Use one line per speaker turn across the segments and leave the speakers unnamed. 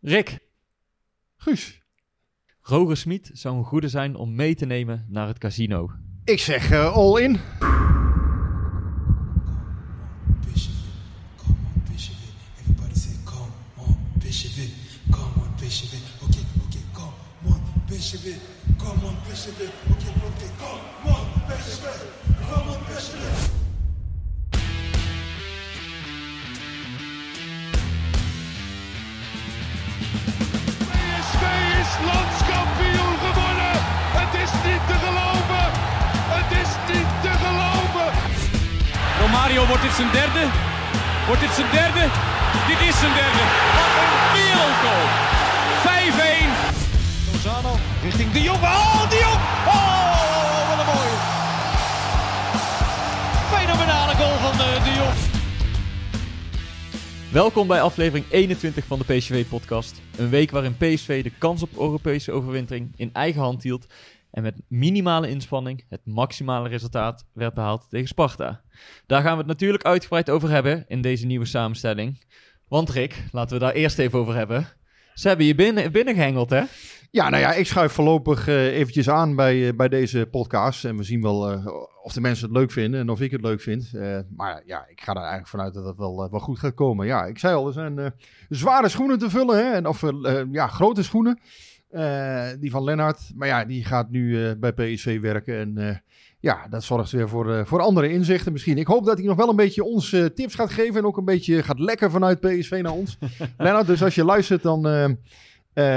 Rick,
Guus,
Roger Smit zou een goede zijn om mee te nemen naar het casino.
ik zeg eh, all in.
Come on, Bishop
landskampioen geworden. Het is niet te geloven. Het is niet te geloven.
Romario, wordt dit zijn derde? Wordt dit zijn derde? Dit is zijn derde. Wat een wereldgoal. 5-1.
Lozano richting De Jong. Oh, De Jong. Oh, wat een mooie. Fenomenale goal van de, de Jong.
Welkom bij aflevering 21 van de PSV-podcast. Een week waarin PSV de kans op Europese overwintering in eigen hand hield en met minimale inspanning het maximale resultaat werd behaald tegen Sparta. Daar gaan we het natuurlijk uitgebreid over hebben in deze nieuwe samenstelling. Want Rick, laten we daar eerst even over hebben. Ze hebben je binnen, binnengehengeld, hè?
Ja, nou ja, ik schuif voorlopig eh, eventjes aan bij, eh, bij deze podcast. En we zien wel eh, of de mensen het leuk vinden en of ik het leuk vind. Eh, maar ja, ik ga er eigenlijk vanuit dat het wel, eh, wel goed gaat komen. Ja, ik zei al, er zijn eh, zware schoenen te vullen. Hè? En, of ja, grote schoenen. Die van Lennart. Maar ja, die gaat nu bij PSV werken. En ja, dat zorgt weer voor, voor andere inzichten misschien. Ik hoop dat hij nog wel een beetje ons tips gaat geven. En ook een beetje gaat lekken vanuit PSV naar ons. Lennart, dus als je luistert, dan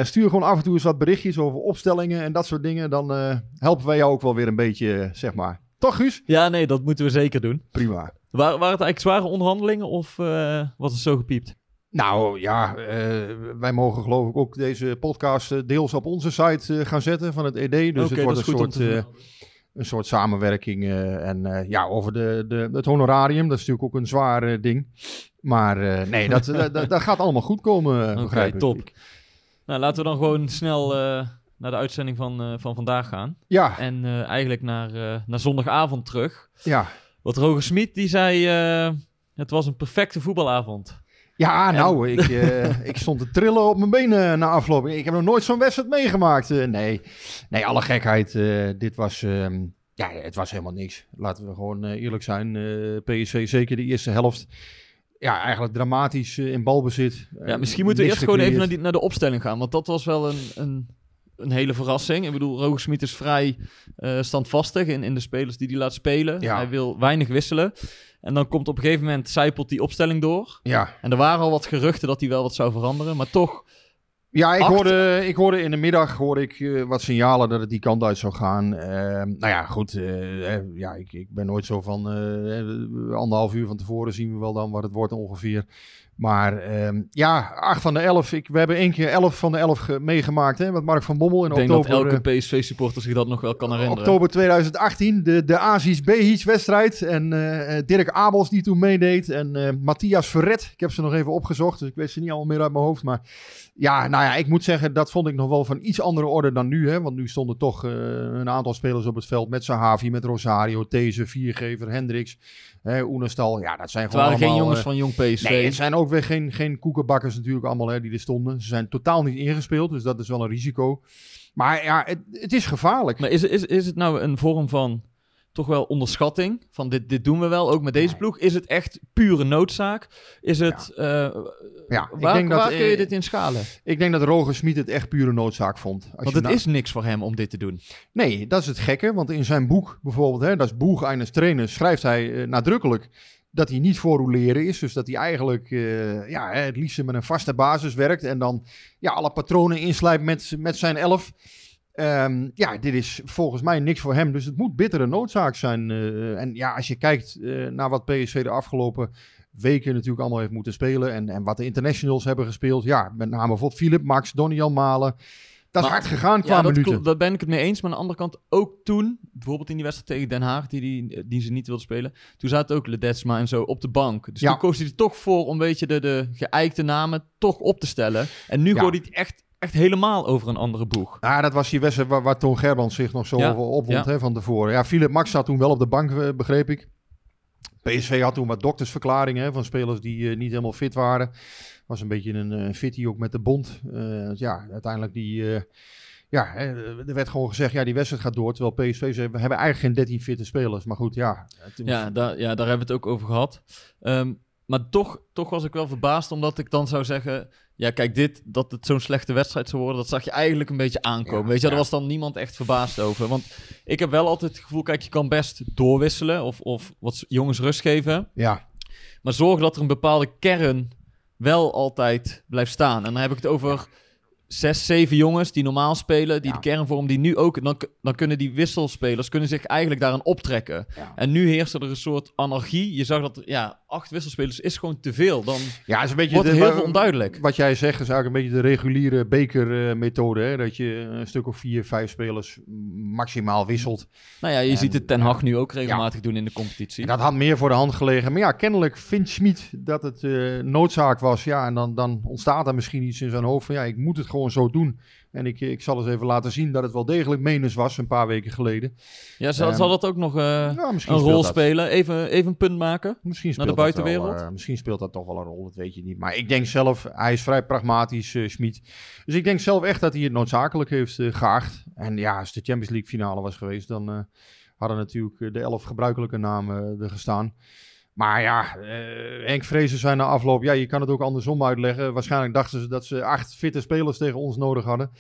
stuur gewoon af en toe eens wat berichtjes over opstellingen en dat soort dingen. Dan helpen wij jou ook wel weer een beetje, zeg maar. Toch, Guus?
Ja, nee, dat moeten we zeker doen.
Prima.
Waren, waren het eigenlijk zware onderhandelingen of eh, was het zo gepiept?
Nou ja, eh, wij mogen geloof ik ook deze podcast eh, deels op onze site gaan zetten van het ED. Dus het wordt een soort, een soort samenwerking. en ja, over de, de, het honorarium, dat is natuurlijk ook een zwaar ding. Maar nee, dat, dat, dat, dat gaat allemaal goed komen, begrijp ik.
top. Nou, laten we dan gewoon snel naar de uitzending van, eh, van vandaag gaan.
Ja,
En eh, eigenlijk naar, eh, naar zondagavond terug.
ja.
Want Roger Smit die zei, het was een perfecte voetbalavond.
Ja, nou, ik, ik stond te trillen op mijn benen na afloop. Ik heb nog nooit zo'n wedstrijd meegemaakt. Nee. nee, alle gekheid. dit was, ehm, ja, het was helemaal niks. Laten we gewoon eerlijk zijn. PSV, zeker de eerste helft. Ja, eigenlijk dramatisch in balbezit.
Ja, misschien moeten we eerst gewoon even naar, die, naar de opstelling gaan. Want dat was wel een, een, een hele verrassing. Ik bedoel, Roger Smit is vrij eh, standvastig in, in de spelers die hij laat spelen.
Ja.
Hij wil weinig wisselen. En dan komt op een gegeven moment, zijpelt die opstelling door.
Ja,
En er waren al wat geruchten dat hij wel wat zou veranderen. Maar toch,
Ja, ik
Acht.
hoorde, ik hoorde in de middag hoorde ik, eh, wat signalen dat het die kant uit zou gaan. Ehm, nou ja, goed. eh, ja, ik, ik ben nooit zo van anderhalf uur van tevoren zien we wel dan wat het wordt ongeveer. Maar ehm, ja, acht van de elf. Ik, we hebben één keer elf van de elf ge- meegemaakt. Hè, met Mark van Bommel in
ik denk
oktober.
dat elke
eh,
PSV-supporter zich dat nog wel kan herinneren.
Oktober 2018, de, de Aziz wedstrijd. En eh, eh, Dirk Abels die toen meedeed. En eh, Matthias Verret. Ik heb ze nog even opgezocht, dus ik weet ze niet allemaal meer uit mijn hoofd. Maar ja, nou ja, ik moet zeggen, dat vond ik nog wel van iets andere orde dan nu. Hè? Want nu stonden toch een aantal spelers op het veld. Met Sahavi, met Rosario, These, Viergever, Hendricks, hè, Oenestal. Ja, dat zijn
Het
gewoon
waren geen
allemaal,
jongens
eh,
van jong PSV.
Nee, het zijn ook weer geen, geen koekenbakkers natuurlijk allemaal hè, die er stonden. Ze zijn totaal niet ingespeeld, dus dat is wel een risico. Maar ja, het, het is gevaarlijk.
Maar is, is, is het nou een vorm van toch wel onderschatting? Van dit, dit doen we wel, ook met deze ploeg. Is het echt pure noodzaak? Is het... eh,
Ja, ik
waar
dat,
kun je
eh,
dit in schalen?
Ik denk dat Roger Smit het echt pure noodzaak vond. Als
Want het
nou-
is niks voor hem om dit te doen.
Nee, dat is het gekke. Want in zijn boek bijvoorbeeld, hè, dat is Boeg eines trainer, schrijft hij eh, nadrukkelijk dat hij niet voor roleren is. Dus dat hij eigenlijk ja, het liefst met een vaste basis werkt. En dan ja, alle patronen inslijpt met, met zijn elf. Ehm, ja, dit is volgens mij niks voor hem. Dus het moet bittere noodzaak zijn. eh, en ja, als je kijkt eh, naar wat PSV de afgelopen weken natuurlijk allemaal heeft moeten spelen. En, en wat de internationals hebben gespeeld. Ja, met name bijvoorbeeld Philip, Max, Donny Malen. Dat is hard gegaan qua
Ja, dat,
minuten.
klopt, daar ben ik het mee eens. Maar aan de andere kant ook toen, bijvoorbeeld in die wedstrijd tegen Den Haag, die, die, die ze niet wilden spelen. Toen zaten ook Ledesma en zo op de bank. Dus
Ja.
toen koos hij er toch voor om een beetje de, de geëikte namen toch op te stellen. En nu
Ja.
gooit hij het echt, echt helemaal over een andere boeg.
Ja, dat was die wedstrijd waar, waar Toon Gerbrands zich nog zo
Ja,
over opwond
ja.
van tevoren. Ja, Philip Max zat toen wel op de bank, eh, begreep ik. PSV had toen wat doktersverklaringen hè, van spelers die eh, niet helemaal fit waren. Was een beetje een eh, fitty ook met de bond. Eh, ja, uiteindelijk die... eh, ja, hè, er werd gewoon gezegd, ja, die wedstrijd gaat door. Terwijl PSV zei, we hebben eigenlijk geen 13 fitte spelers. Maar goed, ja.
Ja, daar, ja, daar hebben we het ook over gehad. Ehm, maar toch, toch was ik wel verbaasd, omdat ik dan zou zeggen... Ja, kijk, dit, dat het zo'n slechte wedstrijd zou worden, dat zag je eigenlijk een beetje aankomen.
Ja,
Weet je,
ja.
daar was dan niemand echt verbaasd over. Want ik heb wel altijd het gevoel, kijk, je kan best doorwisselen of, of wat jongens rust geven.
ja,
Maar zorg dat er een bepaalde kern wel altijd blijft staan. En dan heb ik het over zes, zeven jongens die normaal spelen, die
Ja.
de kern vormen, die nu ook... Dan, dan kunnen die wisselspelers kunnen zich eigenlijk daaraan optrekken.
Ja.
En nu heerst er een soort anarchie. Je zag dat, ja, acht wisselspelers is gewoon te veel. Dan
ja, is een beetje...
wordt
de-
heel veel onduidelijk.
Wat jij zegt is eigenlijk een beetje de reguliere bekermethode. hè dat je een stuk of vier, vijf spelers maximaal wisselt.
Nou ja, je
En,
ziet het Ten. Hag nu ook regelmatig doen in de competitie.
Dat had meer voor de hand gelegen. Maar ja, kennelijk vindt Schmid dat het eh, noodzaak was. Ja, en dan, dan ontstaat er misschien iets in zijn hoofd van... ja, ik moet het gewoon zo doen. En ik, ik zal eens even laten zien dat het wel degelijk menens was... een paar weken geleden.
ja, zal,
Ehm,
zal dat ook nog eh,
misschien
een rol
dat.
spelen? Even, even een punt maken?
Misschien
Naar de
wel,
buitenwereld?
eh, misschien speelt dat toch wel een rol, dat weet je niet. Maar ik denk zelf, hij is vrij pragmatisch, eh Schmid. Dus ik denk zelf echt dat hij het noodzakelijk heeft eh, geacht. En ja, als de Champions League finale was geweest... dan hadden natuurlijk de elf gebruikelijke namen er gestaan. Maar ja, eh Henk Vrezen zei na afloop... ja, je kan het ook andersom uitleggen. Waarschijnlijk dachten ze dat ze acht fitte spelers tegen ons nodig hadden.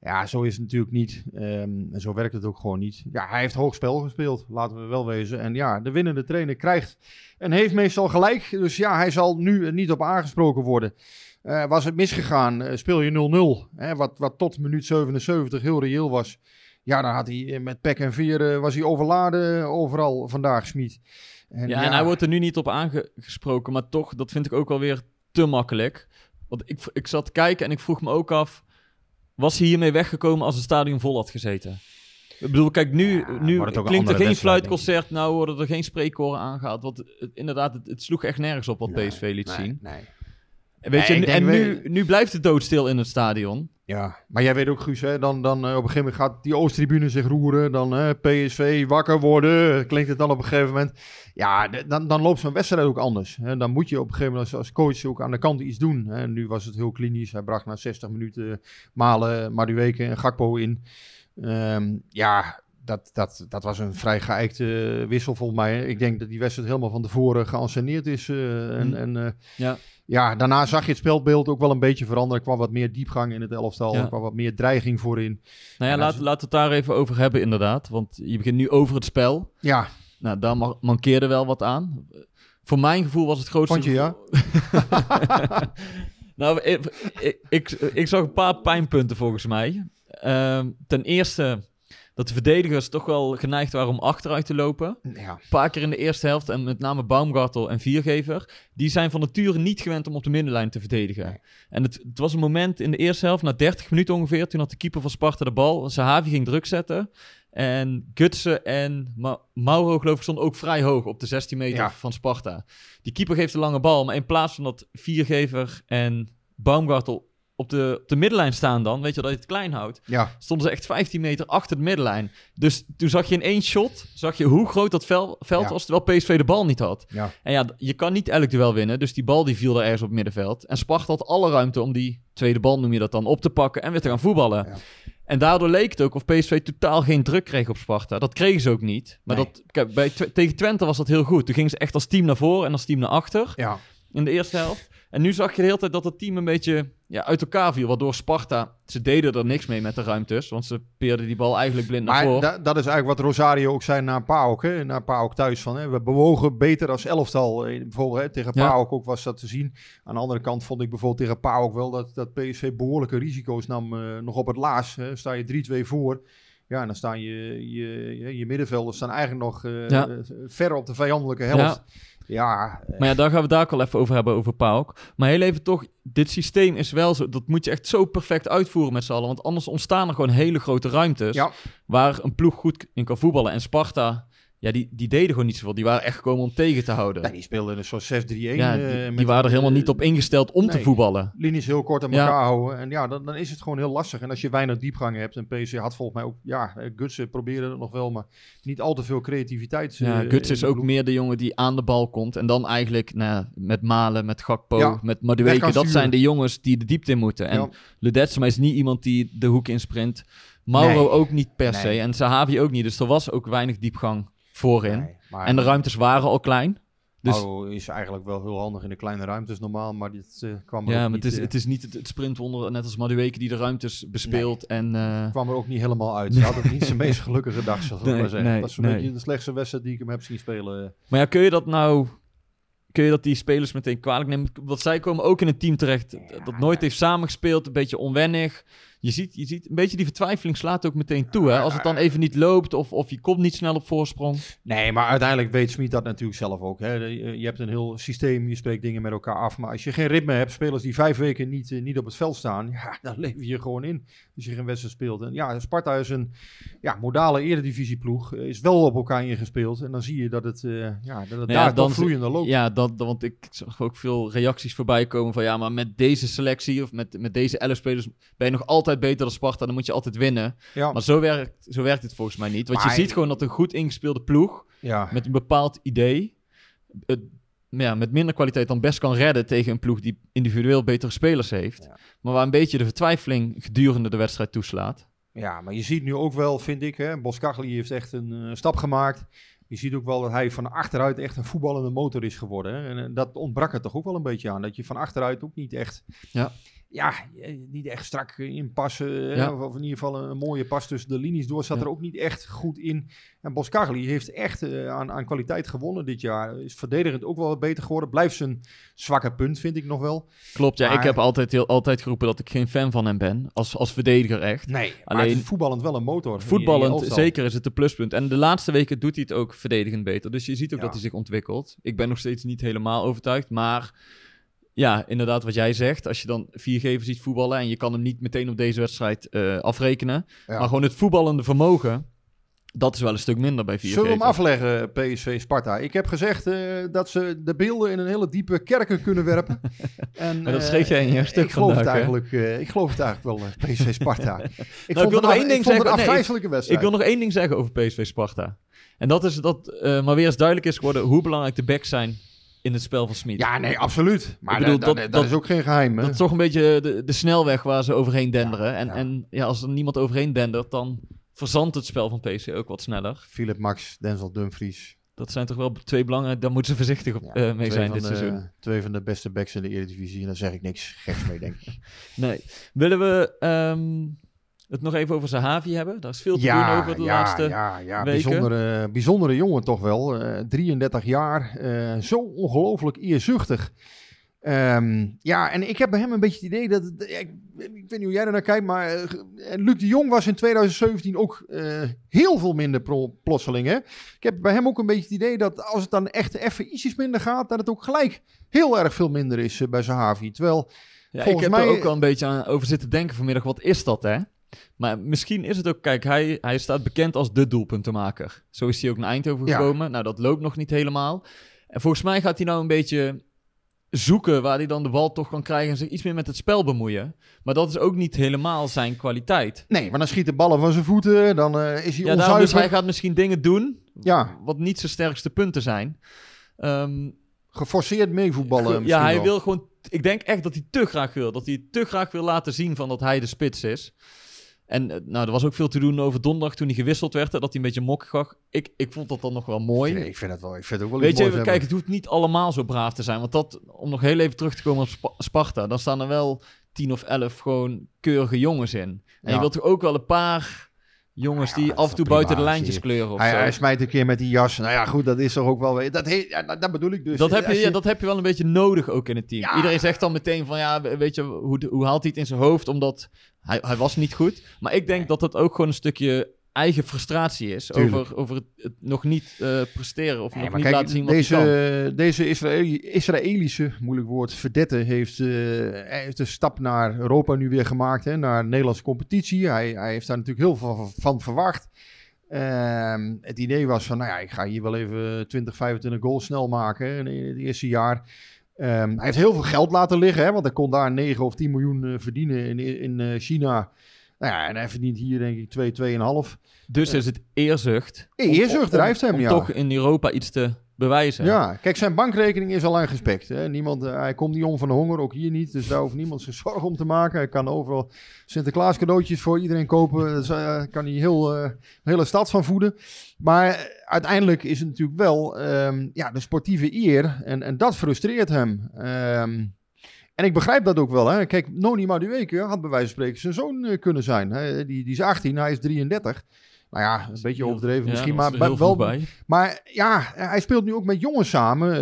Ja, zo is het natuurlijk niet. Ehm, en zo werkt het ook gewoon niet. Ja, hij heeft hoog spel gespeeld, laten we wel wezen. En ja, de winnende trainer krijgt en heeft meestal gelijk. Dus ja, hij zal nu er niet op aangesproken worden. Eh, was het misgegaan, eh, speel je 0-0. Hè, wat, wat tot minuut 77 heel reëel was. Ja, dan had hij eh, met pek en veer eh, was hij overladen overal vandaag, Smit. En
ja, en hij wordt er nu niet op aangesproken, maar toch, dat vind ik ook wel weer te makkelijk. Want ik, ik zat te kijken en ik vroeg me ook af, was hij hiermee weggekomen als het stadion vol had gezeten? Ik bedoel, kijk, nu,
Ja,
nu klinkt er geen fluitconcert, nou worden er geen spreekkoren aangehaald. Want het- inderdaad, het, het sloeg echt nergens op wat
Nee,
PSV liet
nee,
zien.
Nee.
En Weet
Nee,
je, en nu, nu blijft het doodstil in het stadion.
Ja, maar jij weet ook, Guus, hè, dan, dan eh, op een gegeven moment gaat die Oosttribune zich roeren. Dan PSV wakker worden, klinkt het dan op een gegeven moment. Ja, dan, dan loopt zo'n wedstrijd ook anders. Hè. Dan moet je op een gegeven moment als, coach ook aan de kant iets doen. Hè. Nu was het heel klinisch. Hij bracht na 60 minuten Malen, Madueke en Gakpo in. Ehm, ja, dat, dat, dat was een vrij geëikte wissel volgens mij. Ik denk dat die wedstrijd helemaal van tevoren geanceneerd is. eh, en,
Hm.
en eh,
Ja.
ja, daarna zag je het spelbeeld ook wel een beetje veranderen. Er kwam wat meer diepgang in het elftal.
Ja.
Er kwam wat meer dreiging voorin.
Nou ja, laat, laten we het daar even over hebben inderdaad. Want je begint nu over het spel.
Ja,
Nou, daar ma- mankeerde wel wat aan. Voor mijn gevoel was het grootste...
Vond je, ja?
nou, ik, ik, ik, ik zag een paar pijnpunten volgens mij. Ehm, ten eerste dat de verdedigers toch wel geneigd waren om achteruit te lopen.
ja.
Een paar keer in de eerste helft, en met name Baumgartel en Viergever, die zijn van nature niet gewend om op de middenlijn te verdedigen.
Nee.
En het, het was een moment in de eerste helft, na 30 minuten ongeveer, toen had de keeper van Sparta de bal. Sahavi ging druk zetten. En Gutsen en Ma- Mauro, geloof ik, stonden ook vrij hoog op de 16 meter
Ja.
van Sparta. Die keeper geeft een lange bal, maar in plaats van dat Viergever en Baumgartel op de, op de middenlijn staan dan, weet je, dat je het klein houdt,
ja.
stonden ze echt 15 meter achter de middenlijn. Dus toen zag je in één shot, zag je hoe groot dat vel- veld
Ja.
was, terwijl PSV de bal niet had.
ja.
En ja, je kan niet elk duel winnen, dus die bal die viel er ergens op het middenveld. En Sparta had alle ruimte om die tweede bal, noem je dat dan, op te pakken en weer te gaan voetballen. En daardoor leek het ook of PSV totaal geen druk kreeg op Sparta. Dat kregen ze ook niet. Maar
Nee.
dat, kijk, bij, tegen Twente was dat heel goed. Toen gingen ze echt als team naar voren en als team naar achter
ja.
in de eerste helft. En nu zag je de hele tijd dat het team een beetje ja, uit elkaar viel. Waardoor Sparta, ze deden er niks mee met de ruimtes. Want ze peerden die bal eigenlijk blind naar voren.
da- dat is eigenlijk wat Rosario ook zei naar PAOK. Hè? Naar PAOK thuis. Van, hè? We bewogen beter als elftal. Eh, Bijvoorbeeld hè? tegen
Ja.
PAOK ook was dat te zien. Aan de andere kant vond ik bijvoorbeeld tegen PAOK wel dat, dat PSV behoorlijke risico's nam. eh, nog op het laatst. Hè? Sta je 3-2 voor. Ja, en dan staan je, je, je, je middenvelders staan eigenlijk nog eh,
Ja.
eh, ver op de vijandelijke helft. Ja, eh,
Maar ja, daar gaan we daar ook al even over hebben, over Pauk. Maar heel even toch, dit systeem is wel zo, dat moet je echt zo perfect uitvoeren met z'n allen. Want anders ontstaan er gewoon hele grote ruimtes
Ja.
waar een ploeg goed in kan voetballen. En Sparta, ja, die, die deden gewoon niet zoveel. Die waren echt gekomen om tegen te houden.
ja, die speelden een soort 6-3-1.
ja,
eh,
die, waren er helemaal niet op ingesteld om te voetballen.
linies heel kort aan
Ja.
elkaar houden. En ja, dan, dan is het gewoon heel lastig. En als je weinig diepgang hebt, en PC had volgens mij ook, ja, eh, Gutsen probeerde het nog wel, maar niet al te veel creativiteit.
Ja, Guts
in
is ook meer de jongen die aan de bal komt. En dan eigenlijk nou, met Malen, met Gakpo,
Ja,
met Madueke. Dat zijn de jongens die de diepte in moeten. En. Ledetsma is niet iemand die de hoek insprint. Mauro
Nee.
ook niet per se. En Sahavi ook niet. Dus er was ook weinig diepgang voorin.
Nee, maar
En de ruimtes waren al klein. Dus
Mauro is eigenlijk wel heel handig in de kleine ruimtes normaal, maar dit eh, kwam er
ja, maar het is,
eh,
het is niet het, het sprintwonder, net als Madueke, die de ruimtes bespeelt. En, eh,
kwam er ook niet helemaal uit. Hij had ook niet zijn meest gelukkige dag, zal ik
Nee,
maar zeggen. dat is een beetje de slechtste wedstrijd die ik hem heb zien spelen.
Maar ja, kun je dat nou... Kun je dat die spelers meteen kwalijk nemen? Want zij komen ook in een team terecht dat nooit heeft samengespeeld. Een beetje onwennig. Je ziet, je ziet een beetje die vertwijfeling slaat ook meteen toe. Hè? Als het dan even niet loopt of, of je komt niet snel op voorsprong.
Nee, maar uiteindelijk weet Smit dat natuurlijk zelf ook. Hè. Je hebt een heel systeem, je spreekt dingen met elkaar af. Maar als je geen ritme hebt, spelers die vijf weken niet, eh, niet op het veld staan, ja, dan lever je gewoon in. Als je geen wedstrijd speelt. En ja, Sparta is een ja, modale eredivisieploeg. eh, Is wel op elkaar ingespeeld. En dan zie je dat het, eh, ja, dat het
Nou
daar
ja,
dan vloeiender loopt.
Ja, dat- want ik zag ook veel reacties voorbij komen van... Ja, maar met deze selectie of met, met deze 11 spelers ben je nog altijd beter dan Sparta. Dan moet je altijd winnen.
Ja,
Maar zo werkt, zo werkt het volgens mij niet. Want je ziet gewoon dat een goed ingespeelde ploeg...
ja.
met een bepaald idee... Het, ja, met minder kwaliteit dan best kan redden tegen een ploeg die individueel betere spelers heeft.
Ja.
Maar waar een beetje de vertwijfeling gedurende de wedstrijd toeslaat.
Ja, maar je ziet nu ook wel, vind ik, hè, Boskagli heeft echt een eh, stap gemaakt. Je ziet ook wel dat hij van achteruit echt een voetballende motor is geworden. Hè. En eh, dat ontbrak er toch ook wel een beetje aan. Dat je van achteruit ook niet echt,
Ja.
Ja, eh, niet echt strak inpassen.
Ja.
Of, of in ieder geval een, mooie pas tussen de linies door. Zat
Ja.
er ook niet echt goed in. En Boskagli heeft echt eh, aan, aan kwaliteit gewonnen dit jaar. Is verdedigend ook wel wat beter geworden. Blijft zijn zwakke punt, vind ik nog wel.
Klopt, ja.
Maar-
Ik heb altijd, heel, altijd geroepen dat ik geen fan van hem ben. Als, als verdediger echt.
Nee, maar
Alleen-
het is voetballend wel een motor.
Voetballend, zeker is het een pluspunt. En de laatste weken doet hij het ook verdedigend beter. Dus je ziet ook
Ja.
dat hij zich ontwikkelt. Ik ben nog steeds niet helemaal overtuigd. Maar ja, inderdaad wat jij zegt. Als je dan viergever ziet voetballen... en je kan hem niet meteen op deze wedstrijd eh, afrekenen...
Ja.
maar gewoon het voetballende vermogen... dat is wel een stuk minder bij viergever.
Zullen we hem afleggen, PSV Sparta? Ik heb gezegd eh, dat ze de beelden in een hele diepe kerken kunnen werpen. En,
Maar dat
eh,
schreef jij in jouw stuk
ik geloof het
vandaag,
eigenlijk, ik geloof het eigenlijk wel, PSV Sparta. ik
wil
vond
nog
af-
één ding zeggen. Nee,
afgrijzelijke
Ik
wedstrijd.
wil nog één ding zeggen over PSV Sparta. En dat is dat maar weer eens duidelijk is geworden... hoe belangrijk de backs zijn in het spel van Smit.
Ja, nee, absoluut. Maar
bedoel,
dat, dat, is ook geen geheim. Hè?
Dat is toch een beetje de, de snelweg waar ze overheen denderen. en
ja.
en ja, als er niemand overheen dendert, dan verzandt het spel van PC ook wat sneller.
Philip Max, Denzel Dumfries.
Dat zijn toch wel twee belangrijke... Daar moeten ze voorzichtig op,
Ja,
eh, mee zijn dit
de-
seizoen.
Twee van de beste backs in de Eredivisie. En daar zeg ik niks geks mee, denk ik.
Nee. Willen we ehm, het nog even over Zahavi hebben? Daar is veel te doen over de
ja,
laatste...
ja, ja.
weken.
Bijzondere, bijzondere jongen toch wel. Eh, 33 jaar. eh, zo ongelooflijk eerzuchtig. Ehm, ja, en ik heb bij hem een beetje het idee dat... ik, ik weet niet hoe jij er naar kijkt, maar... eh, Luc de Jong was in 2017 ook eh, heel veel minder pro- plotseling. Hè? Ik heb bij hem ook een beetje het idee dat als het dan echt even ietsjes minder gaat... dat het ook gelijk heel erg veel minder is bij Zahavi. Terwijl...
Ja, ik heb
mij-
er ook al een beetje aan over zitten denken vanmiddag. Wat is dat, hè? Maar misschien is het ook... Kijk, hij, hij staat bekend als de doelpuntenmaker. Zo is hij ook naar Eindhoven
Ja.
gekomen. Nou, dat loopt nog niet helemaal. En volgens mij gaat hij nou een beetje zoeken waar hij dan de bal toch kan krijgen... en zich iets meer met het spel bemoeien. Maar dat is ook niet helemaal zijn kwaliteit.
Nee, maar dan schiet de ballen van zijn voeten. Dan eh, is hij
Ja,
onzuiver.
dus hij gaat misschien dingen doen...
Ja.
wat niet zijn sterkste punten zijn. Ehm,
Geforceerd meevoetballen
ja, hij
wel.
wil gewoon. Ik denk echt dat hij te graag wil. Dat hij te graag wil laten zien van dat hij de spits is. En eh, nou, er was ook veel te doen over donderdag toen hij gewisseld werd. Dat hij een beetje mok gaf. Ik, ik vond dat dan nog wel mooi.
Nee, ik vind het wel. Ik vind het ook wel
Weet je, kijk,
hebben.
het hoeft niet allemaal zo braaf te zijn. Want dat, om nog heel even terug te komen op Spa- Sparta, dan staan er wel tien of elf gewoon keurige jongens in. En
Ja.
je wilt toch ook wel een paar jongens
Ja, ja,
die af en toe buiten de lijntjes kleuren of
Hij,
zo.
hij smijt een keer met die jas. Nou ja, goed, dat is toch ook wel... weer- Dat, he, ja, dat, dat bedoel ik dus.
Dat heb, je, ja, dat heb je wel een beetje nodig ook in het team. Iedereen zegt dan meteen van ja, we- weet je, hoe, hoe haalt hij het in zijn hoofd? Omdat hij, hij was niet goed. Maar ik denk dat dat ook gewoon een stukje eigen frustratie is
Tuurlijk.
over, over het, het nog niet eh, presteren of
Nee,
nog niet
kijk,
laten zien wat hij kan.
deze, deze Israëli- Israëlische, moeilijk woord, verdette heeft, hij heeft een stap naar Europa nu weer gemaakt, hè, naar de Nederlandse competitie. Hij, hij heeft daar natuurlijk heel veel van, van verwacht. Ehm, het idee was van, nou ja, ik ga hier wel even 20, 25 goals snel maken hè, in het eerste jaar. Ehm, hij heeft heel veel geld laten liggen, hè, want hij kon daar 9 of 10 miljoen eh, verdienen in, in China. Nou ja, en hij verdient hier denk ik 2, 2,5.
Dus is het eerzucht. om-
Eerzucht drijft hem,
om
ja.
toch in Europa iets te bewijzen.
Ja, kijk, zijn bankrekening is al lang gespekt. Hè. Niemand, eh, hij komt niet om van de honger, ook hier niet. Dus daar hoeft niemand zich zorgen om te maken. Hij kan overal Sinterklaas cadeautjes voor iedereen kopen. Dus daar kan hij heel, eh, de hele stad van voeden. Maar eh, uiteindelijk is het natuurlijk wel ehm, ja, de sportieve eer. En, en dat frustreert hem. Ehm, en ik begrijp dat ook wel. Hè. Kijk, Noni Madueke had bij wijze van spreken zijn zoon eh, kunnen zijn. Hè. Die, die is 18, hij is 33. Nou ja, een beetje overdreven
Ja,
misschien, maar bij- wel,
bij.
maar ja, hij speelt nu ook met jongens samen.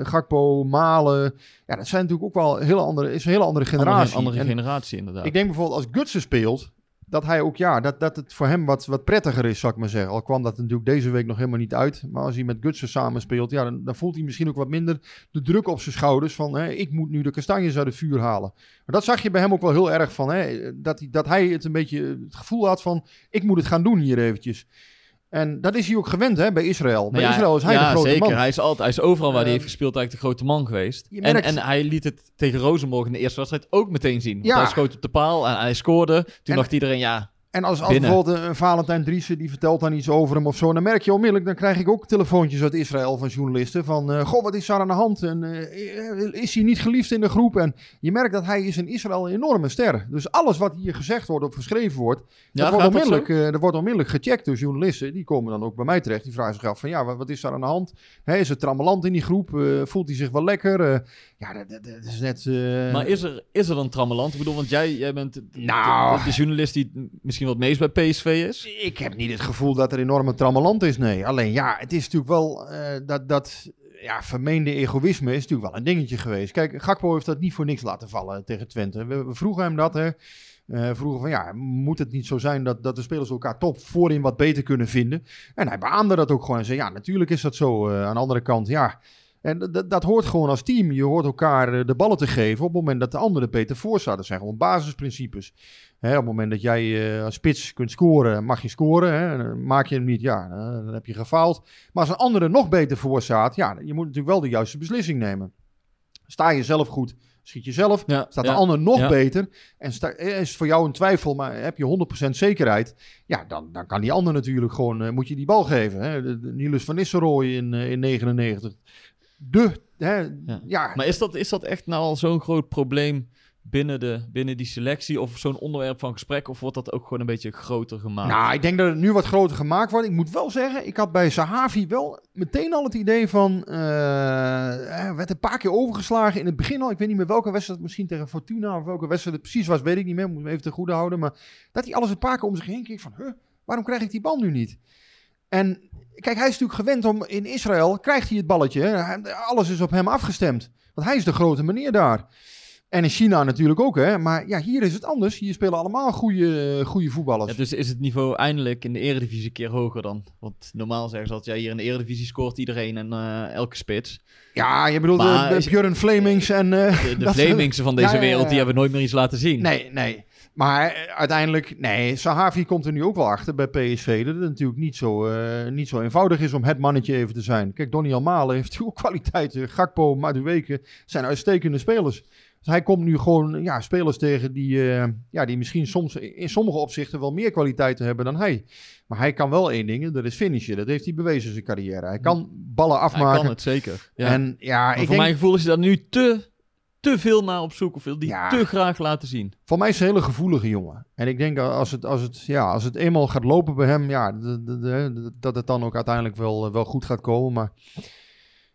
eh, Gakpo, Malen. Ja, dat zijn natuurlijk ook wel hele andere, is een hele andere generatie.
Andere, andere
En
generatie inderdaad.
ik denk bijvoorbeeld als Gutsen speelt, dat hij ook, ja, dat, dat het voor hem wat, wat prettiger is, zou ik maar zeggen. Al kwam dat natuurlijk deze week nog helemaal niet uit. Maar als hij met Gutsen samen speelt, ja, dan, dan voelt hij misschien ook wat minder de druk op zijn schouders. Van, hè, ik moet nu de kastanjes uit het vuur halen. Maar dat zag je bij hem ook wel heel erg van, hè, dat, hij, dat hij het een beetje het gevoel had van, ik moet het gaan doen hier eventjes. En dat is hij ook gewend hè, bij Israël. Bij
ja,
Israël is hij
ja,
de grote
zeker.
man.
Hij is, altijd, hij is overal waar hij
Ehm,
heeft gespeeld eigenlijk de grote man geweest. En, en hij liet het tegen Rosenborg in de eerste wedstrijd ook meteen zien. Want
Ja.
hij schoot op de paal en hij scoorde. Toen
En-
dacht iedereen, ja,
En als, als bijvoorbeeld een, een Valentijn Driessen, die vertelt dan iets over hem of zo, dan merk je onmiddellijk, dan krijg ik ook telefoontjes uit Israël van journalisten van, eh, goh, wat is daar aan de hand? En eh, is hij niet geliefd in de groep? En je merkt dat hij is in Israël een enorme ster. Dus alles wat hier gezegd wordt of geschreven wordt,
ja
dat, wordt onmiddellijk, dat wordt onmiddellijk gecheckt door journalisten. Die komen dan ook bij mij terecht. Die vragen zich af van, ja, wat, wat is daar aan de hand? Hè, is het trammeland in die groep? Voelt hij zich wel lekker? Ja, dat, dat, dat is net...
Maar is er, is er dan trammeland? Ik bedoel, want jij, jij bent de-
Nou.
de, de journalist die misschien wat meest bij PSV is.
Ik heb niet het gevoel dat er enorme trammeland is, nee. Alleen ja, het is natuurlijk wel eh, dat, dat ja, vermeende egoïsme is natuurlijk wel een dingetje geweest. Kijk, Gakpo heeft dat niet voor niks laten vallen tegen Twente. We, vroegen hem dat, hè. Eh, vroegen van ja, moet het niet zo zijn dat, dat de spelers elkaar top voorin wat beter kunnen vinden? En hij beaamde dat ook gewoon en zei ja, natuurlijk is dat zo. Eh, aan de andere kant, ja, en dat- hoort gewoon als team. Je hoort elkaar eh, de ballen te geven op het moment dat de andere beter voor staat. Dat zijn gewoon basisprincipes. Hè, op het moment dat jij eh, als spits kunt scoren, mag je scoren. Hè. Maak je hem niet, ja, dan heb je gefaald. Maar als een andere nog beter voor staat, ja, je moet natuurlijk wel de juiste beslissing nemen. Sta je zelf goed, schiet je zelf.
Ja,
Staat
ja.
de ander nog
Ja.
beter en sta, eh, is voor jou een twijfel, maar heb je 100% zekerheid, ja, dan, dan kan die ander natuurlijk gewoon, moet je die bal geven. Hè? De, de Niels van Nistelrooy in, eh, in 99. De, hè,
Ja.
ja.
Maar is dat, is dat echt nou al zo'n groot probleem binnen, de, binnen die selectie? Of zo'n onderwerp van gesprek? Of wordt dat ook gewoon een beetje groter gemaakt?
Nou, ik denk dat het nu wat groter gemaakt wordt. Ik moet wel zeggen, ik had bij Sahavi wel meteen al het idee van... er werd een paar keer overgeslagen in het begin al. Ik weet niet meer welke wedstrijd, misschien tegen Fortuna of welke wedstrijd het precies was, weet ik niet meer. Moet me even te goede houden. Maar dat hij alles een paar keer om zich heen keek van... Huh, waarom krijg ik die bal nu niet? En kijk, hij is natuurlijk gewend om in Israël, krijgt hij het balletje. Alles is op hem afgestemd. Want hij is de grote meneer daar. En in China natuurlijk ook, hè. Maar ja, hier is het anders. Hier spelen allemaal goede, goede voetballers.
Ja, dus is het niveau eindelijk in de eredivisie een keer hoger dan? Want normaal zeggen ze dat ja, hier in de eredivisie scoort iedereen en eh, elke spits.
Ja, je bedoelt
Maar
de, de
is-
Björn Flemings en... eh,
De, de van deze
Ja,
wereld, die hebben nooit meer iets laten zien.
Nee, nee. Maar eh, uiteindelijk, nee, Sahavi komt er nu ook wel achter bij PSV. Dat het natuurlijk niet zo, eh, niet zo eenvoudig is om het mannetje even te zijn. Kijk, Donny Almalen heeft ook kwaliteiten. Gakpo, Madueke zijn uitstekende spelers. Dus hij komt nu gewoon ja, spelers tegen die, eh, ja, die misschien soms in sommige opzichten wel meer kwaliteiten hebben dan hij. Maar hij kan wel één ding, dat is finishen. Dat heeft hij bewezen in zijn carrière. Hij kan ballen
Hij
afmaken.
kan het zeker. Ja.
En ja,
maar
ik
voor
denk,
mijn gevoel is hij daar nu te, te veel naar op zoek. Of wil die
Ja.
te graag laten zien.
Voor mij is hij een hele gevoelige jongen. En ik denk als het, als het, ja, als het eenmaal gaat lopen bij hem, ja, dat het dan ook uiteindelijk wel, wel goed gaat komen. Maar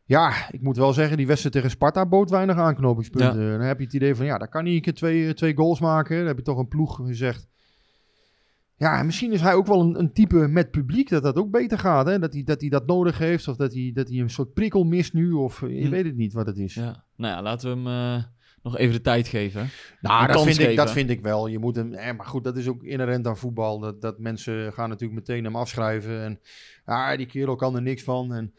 ja, ik moet wel zeggen, die wedstrijd tegen Sparta bood weinig aanknopingspunten. Dan heb je het idee van, ja, daar kan hij een keer twee, twee goals maken. Dan heb je toch een ploeg gezegd. Ja, en misschien is hij ook wel een, een type met publiek dat dat ook beter gaat. Hè? Dat, hij, dat hij dat nodig heeft of dat hij, dat hij een soort prikkel mist nu. Of eh, je
Hm.
weet het niet wat het is.
Ja. Nou ja, laten we hem, eh, nog even de tijd geven.
Nou, dat vind, ik, dat vind ik wel. Je moet hem, eh, maar goed, dat is ook inherent aan voetbal. Dat, dat mensen gaan natuurlijk meteen hem afschrijven. En ah, die kerel kan er niks van. En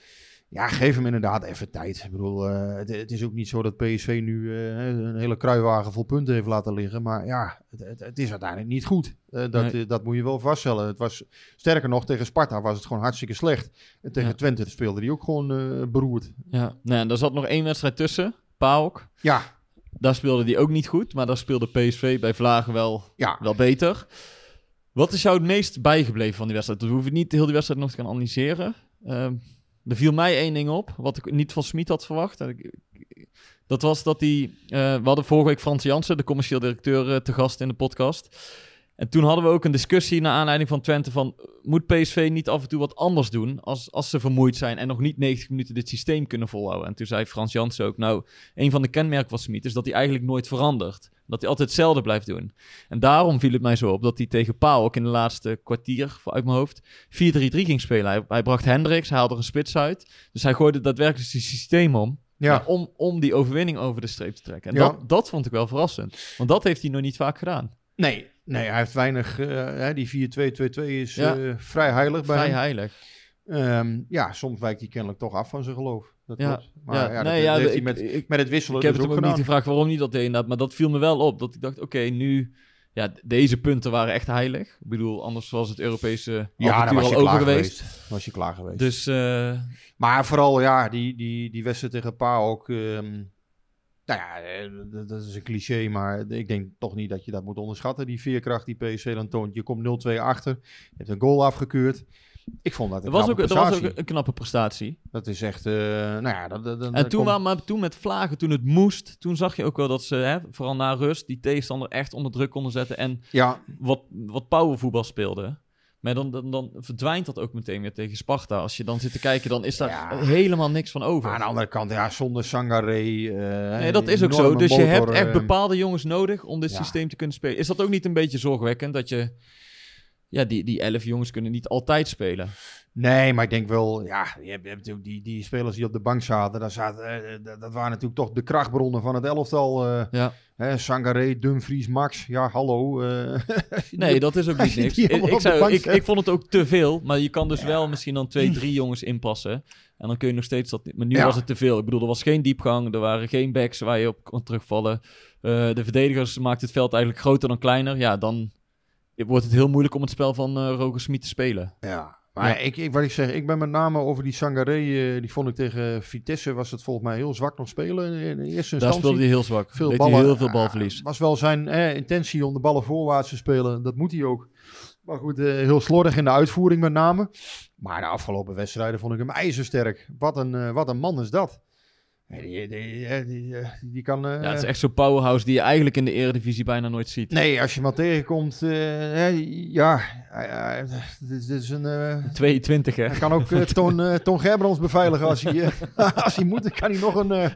ja, geef hem inderdaad even tijd. Ik bedoel, eh, het, het is ook niet zo dat PSV nu eh, een hele kruiwagen vol punten heeft laten liggen. Maar ja, het, het, is uiteindelijk niet goed. Eh, dat,
Nee.
dat moet je wel vaststellen. Het was, sterker nog, tegen Sparta was het gewoon hartstikke slecht. En tegen
Ja.
Twente speelde hij ook gewoon beroerd.
Ja, nou, daar zat nog één wedstrijd tussen. PAOK.
Ja,
Daar speelde die ook niet goed, maar daar speelde PSV bij Vlagen wel,
ja.
wel beter. Wat is jou het meest bijgebleven van die wedstrijd? We hoeven niet heel die wedstrijd nog te gaan analyseren. Er viel mij één ding op, wat ik niet van Smit had verwacht. Dat was dat hij... eh, we hadden vorige week Frans Jansen, de commercieel directeur, eh, te gast in de podcast. En toen hadden we ook een discussie naar aanleiding van Twente van... moet PSV niet af en toe wat anders doen als, als ze vermoeid zijn... en nog niet 90 minuten dit systeem kunnen volhouden? En toen zei Frans Jansen ook... nou, een van de kenmerken van Smit is dat hij eigenlijk nooit verandert. Dat hij altijd hetzelfde blijft doen. En daarom viel het mij zo op dat hij tegen Paal ook in de laatste kwartier, uit mijn hoofd, 4-3-3 ging spelen. Hij, hij bracht Hendricks, hij haalde er een spits uit. Dus hij gooide daadwerkelijk zijn systeem om.
Ja.
Ja, om, om die overwinning over de streep te trekken. En
Ja.
dat, dat vond ik wel verrassend. Want dat heeft hij nog niet vaak gedaan.
Nee, nee, hij heeft weinig. eh, die 4-2-2-2 is
Ja.
eh, vrij heilig bij
Vrij
hem.
heilig.
Ehm, ja, soms wijkt hij kennelijk toch af van zijn geloof. Dat
Ja.
klopt. Maar
Ja,
ja,
nee,
dat,
ja,
dat heeft
ik-
hij met,
ik-
met het wisselen
Ik heb
dus
het
ook
ook niet gevraagd waarom hij dat deed inderdaad. Maar dat viel me wel op. Dat ik dacht, oké, nu... Ja, deze punten waren echt heilig. Ik bedoel, anders was het Europese
Ja, dan was je
al
klaar
over geweest.
geweest. Was je klaar geweest.
Dus eh,
Maar vooral, ja, die, die, die wedstrijd tegen Pa ook. ehm, nou ja, eh, dat- is een cliché, maar ik denk toch niet dat je dat moet onderschatten. Die veerkracht die PSV dan toont. Je komt 0-2 achter. Je hebt een goal afgekeurd. Ik vond dat een
dat was, ook,
knappe
dat was ook
prestatie.
een knappe prestatie.
Dat is echt, eh, nou ja. Dat,
En toen, wel, maar toen met Vlagen, toen het moest, toen zag je ook wel dat ze, hè, vooral na rust, die tegenstander echt onder druk konden zetten en
Ja,
wat, wat powervoetbal speelden. Maar dan, dan, dan verdwijnt dat ook meteen weer tegen Sparta. Als je dan zit te kijken, dan is daar
Ja.
helemaal niks van over.
maar aan de andere kant, ja, zonder Sangaré. eh,
Nee, dat is ook zo. Dus je hebt echt
eh,
bepaalde jongens nodig om dit
ja.
systeem te kunnen spelen. Is dat ook niet een beetje zorgwekkend dat je... Ja, die, die elf jongens kunnen niet altijd spelen.
Nee, maar ik denk wel, ja, je hebt, je hebt die, die spelers die op de bank zaten, daar zaten eh, dat, dat waren natuurlijk toch de krachtbronnen van het elftal. eh
Ja.
hè, Sangaré, Dumfries, Max, ja, hallo. eh,
Nee, dat is ook niet niks. Ik, ik, zou, vond het ook te veel. Maar je kan dus wel misschien dan twee, drie jongens inpassen. En dan kun je nog steeds dat... Maar nu
Ja.
was het te veel. Ik bedoel, er was geen diepgang. Er waren geen backs waar je op kon terugvallen. Eh, de verdedigers maakten het veld eigenlijk groter dan kleiner. Ja, dan wordt het heel moeilijk om het spel van Roger Smit te spelen.
Ja, maar
Ja.
Ik, ik, wat ik zeg, ik ben met name over die Sangaré, eh, die vond ik tegen Vitesse, was het volgens mij heel zwak nog spelen in, in eerste
Daar
instantie.
speelde hij heel zwak.
veel
Deed
ballen.
heel veel balverlies.
was wel zijn eh, intentie om de ballen voorwaarts te spelen. Dat moet hij ook. Maar goed, heel slordig in de uitvoering met name. Maar de afgelopen wedstrijden vond ik hem ijzersterk. Wat een, wat een man is dat. Eh, Die, die, eh, die, eh, die kan... eh,
Ja, het is echt zo'n powerhouse die je eigenlijk in de eredivisie bijna nooit ziet.
Nee, als je hem al tegenkomt, eh, ja, eh, eh, dit, is een... eh,
22, hè?
hij kan ook eh, Toon, eh, Toon Gerbrands beveiligen als hij, eh, als hij moet. Dan kan hij nog een... eh,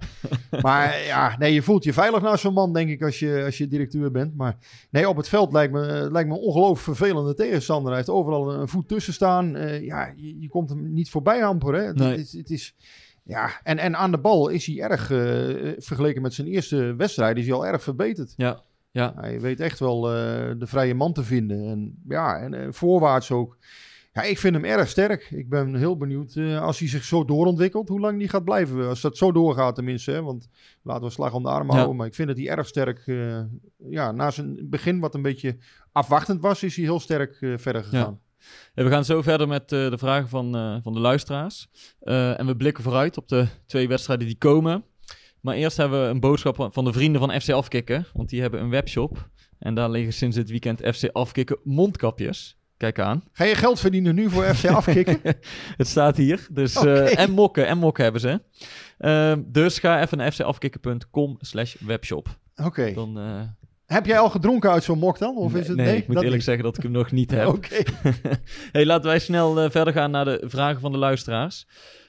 maar ja, nee, je voelt je veilig naast zo'n man, denk ik, als je, als je directeur bent. Maar nee, op het veld lijkt me, lijkt me een ongelooflijk vervelende tegenstander. Hij heeft overal een voet tussen staan. Eh, ja, je, je komt hem niet voorbij hamperen. Hè.
Nee.
Het is... Ja, en, en aan de bal is hij erg, eh, vergeleken met zijn eerste wedstrijd, is hij al erg verbeterd.
Ja, ja.
Hij weet echt wel eh, de vrije man te vinden. En ja, en eh, voorwaarts ook. Ja, ik vind hem erg sterk. Ik ben heel benieuwd als hij zich zo doorontwikkelt, hoe lang die gaat blijven. Als dat zo doorgaat tenminste, hè, want laten we slag om de arm
Ja.
houden. Maar ik vind dat hij erg sterk, ja, na zijn begin wat een beetje afwachtend was, is hij heel sterk verder gegaan.
Ja, we gaan zo verder met eh, de vragen van, eh, van de luisteraars. Eh, en we blikken vooruit op de twee wedstrijden die komen. Maar eerst hebben we een boodschap van de vrienden van FC Afkikken. Want die hebben een webshop. En daar liggen sinds dit weekend FC Afkikken mondkapjes. Kijk aan.
Ga je geld verdienen nu voor FC afkicken?
Het staat hier. Dus, eh, en mokken. En mokken hebben ze. Dus ga even naar fcafkikken.com slash webshop.
Oké.
Dan, eh,
Heb jij al gedronken uit zo'n mok dan? Of
nee,
is het,
nee, ik moet eerlijk
niet?
zeggen dat ik hem nog niet heb.
Oké.
hey, laten wij snel eh, verder gaan naar de vragen van de luisteraars.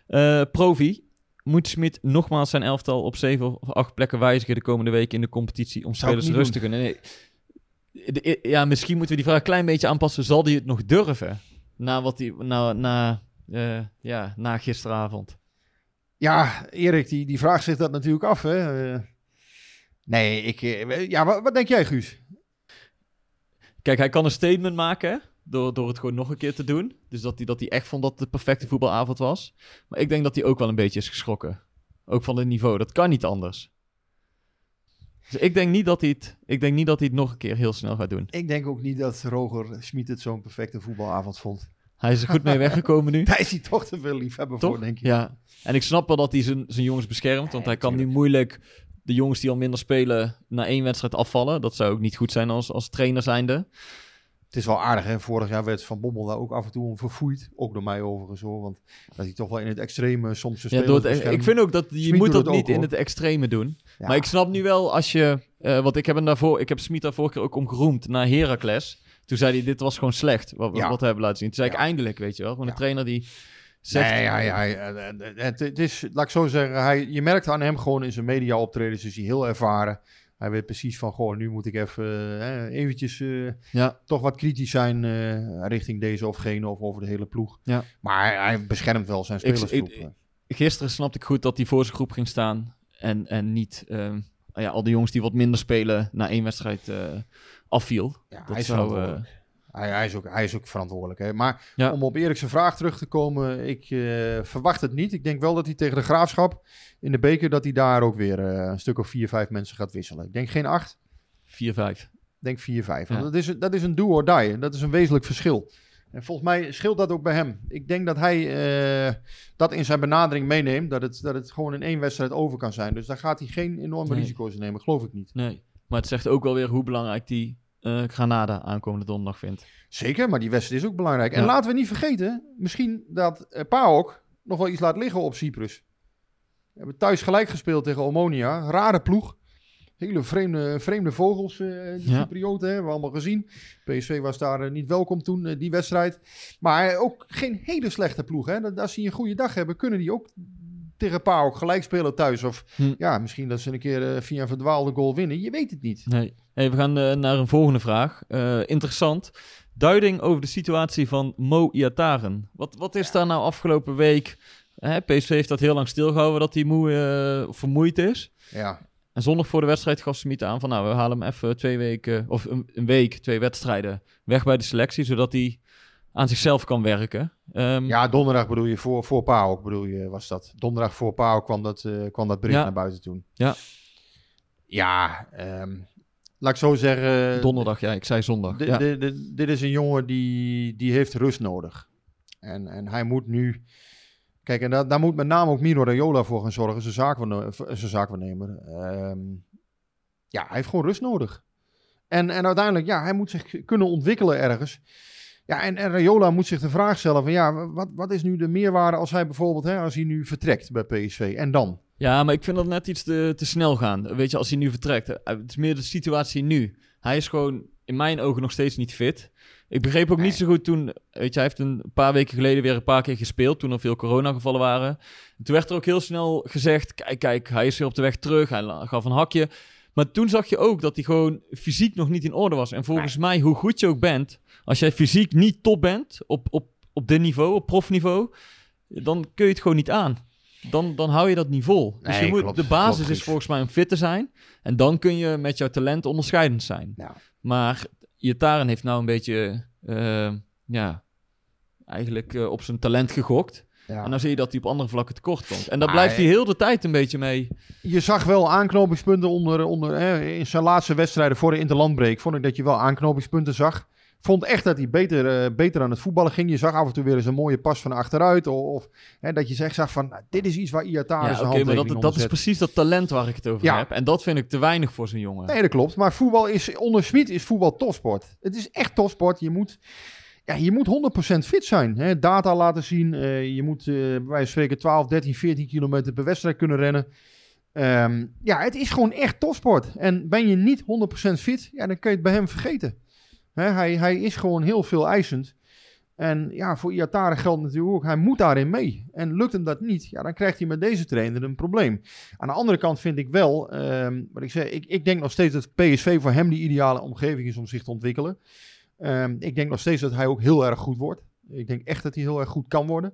Eh, Provi, moet Smit nogmaals zijn elftal op zeven of acht plekken wijzigen de komende week in de competitie om
Zou
spelers
niet
rust te gunnen? Nee. De- ja, misschien moeten we die vraag een klein beetje aanpassen. Zal hij het nog durven? Na, wat die, na, na, eh, ja, na gisteravond.
Ja, Erik, die, die vraagt zich dat natuurlijk af. Hè? Nee, ik, eh, ja, wat, wat denk jij, Guus?
Kijk, hij kan een statement maken hè, door, door het gewoon nog een keer te doen. Dus dat hij, dat hij echt vond dat het de perfecte voetbalavond was. Maar ik denk dat hij ook wel een beetje is geschrokken. Ook van het niveau. Dat kan niet anders. Dus ik denk niet dat hij het, ik denk niet dat hij het nog een keer heel snel gaat doen.
Ik denk ook niet dat Roger Smit het zo'n perfecte voetbalavond vond.
Hij is er goed mee weggekomen nu.
Daar is hij toch te veel liefhebber
Toch?
voor, denk ik.
Ja. En ik snap wel dat hij zijn, zijn jongens beschermt. Want
Ja,
hij kan nu moeilijk de jongens die al minder spelen na één wedstrijd afvallen. Dat zou ook niet goed zijn als, als trainer zijnde.
Het is wel aardig, hè? Vorig jaar werd Van Bommel daar ook af en toe om verfoeid. Ook door mij overigens, hoor. Want dat hij toch wel in het extreme soms
Ja, door het,
beschermt.
ik vind ook dat je
Smit
moet dat niet
ook,
in het extreme doen.
Ja.
Maar ik snap nu wel als je... eh want ik heb hem daarvoor... Ik heb Smit daar vorige keer ook om geroemd naar Heracles. Toen zei hij, dit was gewoon slecht. Wat,
Ja.
wat we hebben laten zien. Toen zei ik eindelijk, weet je wel. Gewoon een trainer die zegt...
Nee, hij, hij, eh, eh, het, het is, laat ik zo zeggen, hij, je merkt aan hem gewoon in zijn media optredens, is hij heel ervaren. Hij weet precies van, goh, nu moet ik even eh, eventjes eh,
Ja,
toch wat kritisch zijn eh, richting deze of gene of over de hele ploeg.
Ja.
Maar hij, hij beschermt wel zijn spelersgroep.
ik- gisteren snapte ik goed dat hij voor zijn groep ging staan. En, en niet ehm, ja, al die jongens die wat minder spelen na één wedstrijd eh, afviel.
ja,
dat
hij
zou.
Hij, hij, is ook, hij is ook verantwoordelijk. Hè? Maar
Ja.
om op Erik's vraag terug te komen, ik eh, verwacht het niet. Ik denk wel dat hij tegen de Graafschap in de beker, dat hij daar ook weer eh, een stuk of vier, vijf mensen gaat wisselen. Ik denk geen acht,
4-5.
ik denk vier, vijf.
Ja.
Dat, is, dat is een do or die. en Dat is een wezenlijk verschil. En volgens mij scheelt dat ook bij hem. Ik denk dat hij eh, dat in zijn benadering meeneemt. Dat het, dat het gewoon in één wedstrijd over kan zijn. Dus daar gaat hij geen enorme
Nee.
risico's in nemen. Geloof ik niet.
Nee, maar het zegt ook wel weer hoe belangrijk die eh, Granada aankomende donderdag vindt.
Zeker, maar die wedstrijd is ook belangrijk. En laten we niet vergeten, misschien dat uh, PAOK nog wel iets laat liggen op Cyprus. We hebben thuis gelijk gespeeld tegen Omonia. Rare ploeg. Hele vreemde, vreemde vogels, eh die
Ja.
Cyprioten, hebben we allemaal gezien. PSV was daar niet welkom toen, die wedstrijd. Maar ook geen hele slechte ploeg. Hè? Dat, als die een goede dag hebben, kunnen die ook tegen PAOK gelijk spelen thuis. Of
Hm.
ja, misschien dat ze een keer eh, via een verdwaalde goal winnen. Je weet het niet.
Nee. Hey, we gaan eh, naar een volgende vraag. Eh, interessant. Duiding over de situatie van Mo Iataren. Wat, wat is daar nou afgelopen week? Hè, PSV heeft dat heel lang stilgehouden dat hij moe, vermoeid is.
Ja,
En zondag voor de wedstrijd gaf Smit aan van nou, we halen hem even twee weken, of een, een week, twee wedstrijden weg bij de selectie, zodat hij aan zichzelf kan werken. Ehm,
Ja, donderdag bedoel je, voor, voor PAOK bedoel je, was dat. Donderdag voor PAOK kwam dat, eh, kwam dat bericht
Ja.
naar buiten toen.
Ja.
Ja, ehm, laat ik zo zeggen.
Donderdag, ja, ik zei zondag. Ja.
di- di- dit is een jongen die, die heeft rust nodig. En, en hij moet nu... Kijk, en daar, daar moet met name ook Miro Raiola voor gaan zorgen, zijn zaakwaarne- zijn zaakwaarnemer. Ehm, ja, hij heeft gewoon rust nodig. En, en uiteindelijk, ja, hij moet zich kunnen ontwikkelen ergens. Ja, en, en Raiola moet zich de vraag stellen van, ja, wat, wat is nu de meerwaarde als hij bijvoorbeeld, hè, als hij nu vertrekt bij PSV? En dan?
ja, maar ik vind dat net iets te, te snel gaan. Weet je, als hij nu vertrekt. eh, Het is meer de situatie nu. Hij is gewoon in mijn ogen nog steeds niet fit. Ik begreep ook niet zo goed toen, weet je, hij heeft een paar weken geleden weer een paar keer gespeeld, toen er veel coronagevallen waren. En toen werd er ook heel snel gezegd, kijk, kijk, hij is weer op de weg terug, hij gaf een hakje. Maar toen zag je ook dat hij gewoon fysiek nog niet in orde was. En volgens mij, hoe goed je ook bent, als jij fysiek niet top bent, op, op, op dit niveau, op profniveau, dan kun je het gewoon niet aan. Dan, dan hou je dat niet vol. Dus
Nee,
je moet,
klopt,
de basis
klopt,
is volgens mij om fit te zijn. En dan kun je met jouw talent onderscheidend zijn.
Ja.
Maar Iataren heeft nou een beetje, eh, ja, eigenlijk eh, op zijn talent gegokt.
Ja.
En dan zie je dat hij op andere vlakken tekort komt. En daar blijft hij heel de tijd een beetje mee.
Je zag wel aanknopingspunten onder, onder hè, in zijn laatste wedstrijden voor de interlandbreek. Vond ik dat je wel aanknopingspunten zag. Vond echt dat hij beter, eh, beter aan het voetballen ging. Je zag af en toe weer eens een mooie pas van achteruit. Of, of hè, dat je zegt, zag van, nou, dit is iets waar Iatare
Ja,
zijn
oké, maar dat, dat is precies dat talent waar ik het over
Ja.
heb. En dat vind ik te weinig voor zo'n jongen.
Nee, dat klopt. Maar voetbal is, onder Smit is voetbal topsport. Het is echt topsport. Je moet, ja, je moet 100% fit zijn. Hè? Data laten zien. eh, je moet eh, bij spreken 12, 13, 14 kilometer per wedstrijd kunnen rennen. Ehm, ja, het is gewoon echt topsport. En ben je niet 100% fit, ja, dan kun je het bij hem vergeten. Hè, hij, hij is gewoon heel veel eisend. En ja, voor Iatare geldt natuurlijk ook, hij moet daarin mee. En lukt hem dat niet, ja, dan krijgt hij met deze trainer een probleem. Aan de andere kant vind ik wel, ehm, wat ik zeg, ik, ik denk nog steeds dat PSV voor hem de ideale omgeving is om zich te ontwikkelen. Ehm, ik denk nog steeds dat hij ook heel erg goed wordt. Ik denk echt dat hij heel erg goed kan worden.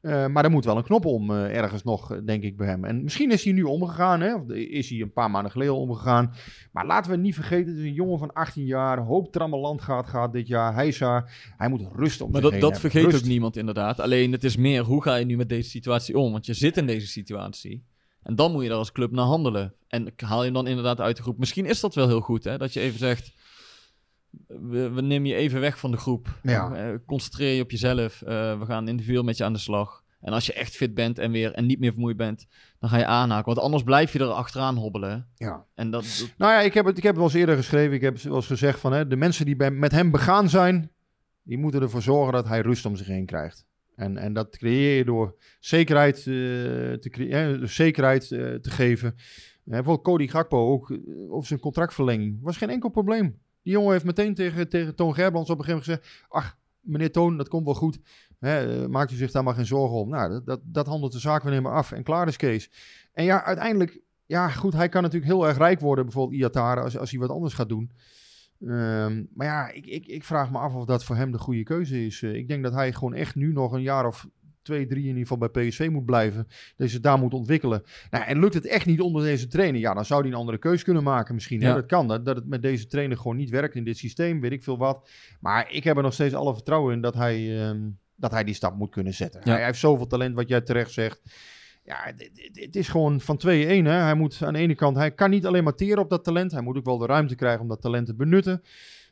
Eh, maar er moet wel een knop om eh, ergens nog, eh, denk ik, bij hem. En misschien is hij nu omgegaan, hè? of is hij een paar maanden geleden omgegaan. Maar laten we niet vergeten, het is een jongen van 18 jaar, hoop trammeland gaat, gaat dit jaar. Hij, is hij moet rust om
Maar dat, dat vergeet
Rust.
ook niemand inderdaad. Alleen het is meer, hoe ga je nu met deze situatie om? Want je zit in deze situatie. En dan moet je daar als club naar handelen. En haal je hem dan inderdaad uit de groep. Misschien is dat wel heel goed, hè? Dat je even zegt, we, we nemen je even weg van de groep.
Ja.
Eh, concentreer je op jezelf. Eh, we gaan individueel met je aan de slag. En als je echt fit bent en, weer, en niet meer vermoeid bent, dan ga je aanhaken. Want anders blijf je er achteraan hobbelen.
Ja.
En dat, dat-
Nou ja, ik heb het, ik heb het wel eens eerder geschreven. Ik heb wel eens gezegd van hè, de mensen die bij, met hem begaan zijn, die moeten ervoor zorgen dat hij rust om zich heen krijgt. En, en dat creëer je door zekerheid, eh, te, cre- hè, dus zekerheid te geven. Eh, bijvoorbeeld Cody Gakpo ook over zijn contractverlenging. Was geen enkel probleem. Die jongen heeft meteen tegen, tegen Toon Gerbrands op een gegeven moment gezegd... Ach, meneer Toon, dat komt wel goed. Eh, maakt u zich daar maar geen zorgen om. Nou, dat, dat, dat handelt de zaak weer maar af. En klaar is Kees. En ja, uiteindelijk... Ja, goed, hij kan natuurlijk heel erg rijk worden, bijvoorbeeld Iatare, als, als hij wat anders gaat doen. Ehm, maar ja, ik, ik, ik vraag me af of dat voor hem de goede keuze is. Eh, ik denk dat hij gewoon echt nu nog een jaar of twee, drie in ieder geval bij PSV moet blijven. Deze daar moet ontwikkelen. Nou, en lukt het echt niet onder deze trainer, ja, dan zou hij een andere keuze kunnen maken misschien. Hè? Dat kan, dat, dat het met deze trainer gewoon niet werkt in dit systeem, weet ik veel wat. Maar ik heb er nog steeds alle vertrouwen in dat hij, ehm, dat hij die stap moet kunnen zetten.
Ja.
Hij heeft zoveel talent, wat jij terecht zegt. Ja, het is gewoon van 2-1. Hè. Hij moet aan de ene kant, hij kan niet alleen maar teren op dat talent. Hij moet ook wel de ruimte krijgen om dat talent te benutten.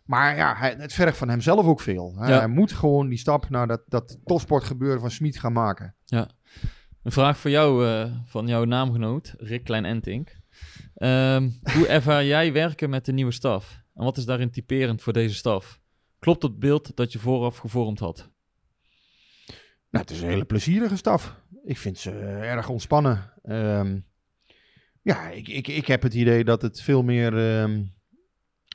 Maar ja, hij, het vergt van hemzelf ook veel. Hij,
Ja.
hij moet gewoon die stap naar dat, dat topsportgebeuren van Smit gaan maken.
Een vraag voor jou, eh, van jouw naamgenoot, Rick Klein-Entink. Ehm, hoe ervaar jij werken met de nieuwe staf? En wat is daarin typerend voor deze staf? Klopt het beeld dat je vooraf gevormd had?
Nou, het is een hele plezierige staf. Ik vind ze eh, erg ontspannen. Ehm, ja, ik, ik, ik heb het idee dat het veel meer... ehm,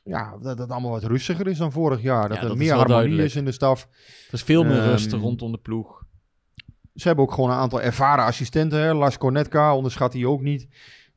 ja, dat het allemaal wat rustiger is dan vorig jaar. Dat
Ja,
er
dat
meer harmonie
duidelijk.
is in de staf.
Er is veel meer
Ehm,
rust rondom de ploeg.
Ze hebben ook gewoon een aantal ervaren assistenten. Hè. Lars Cornetka onderschat hij ook niet.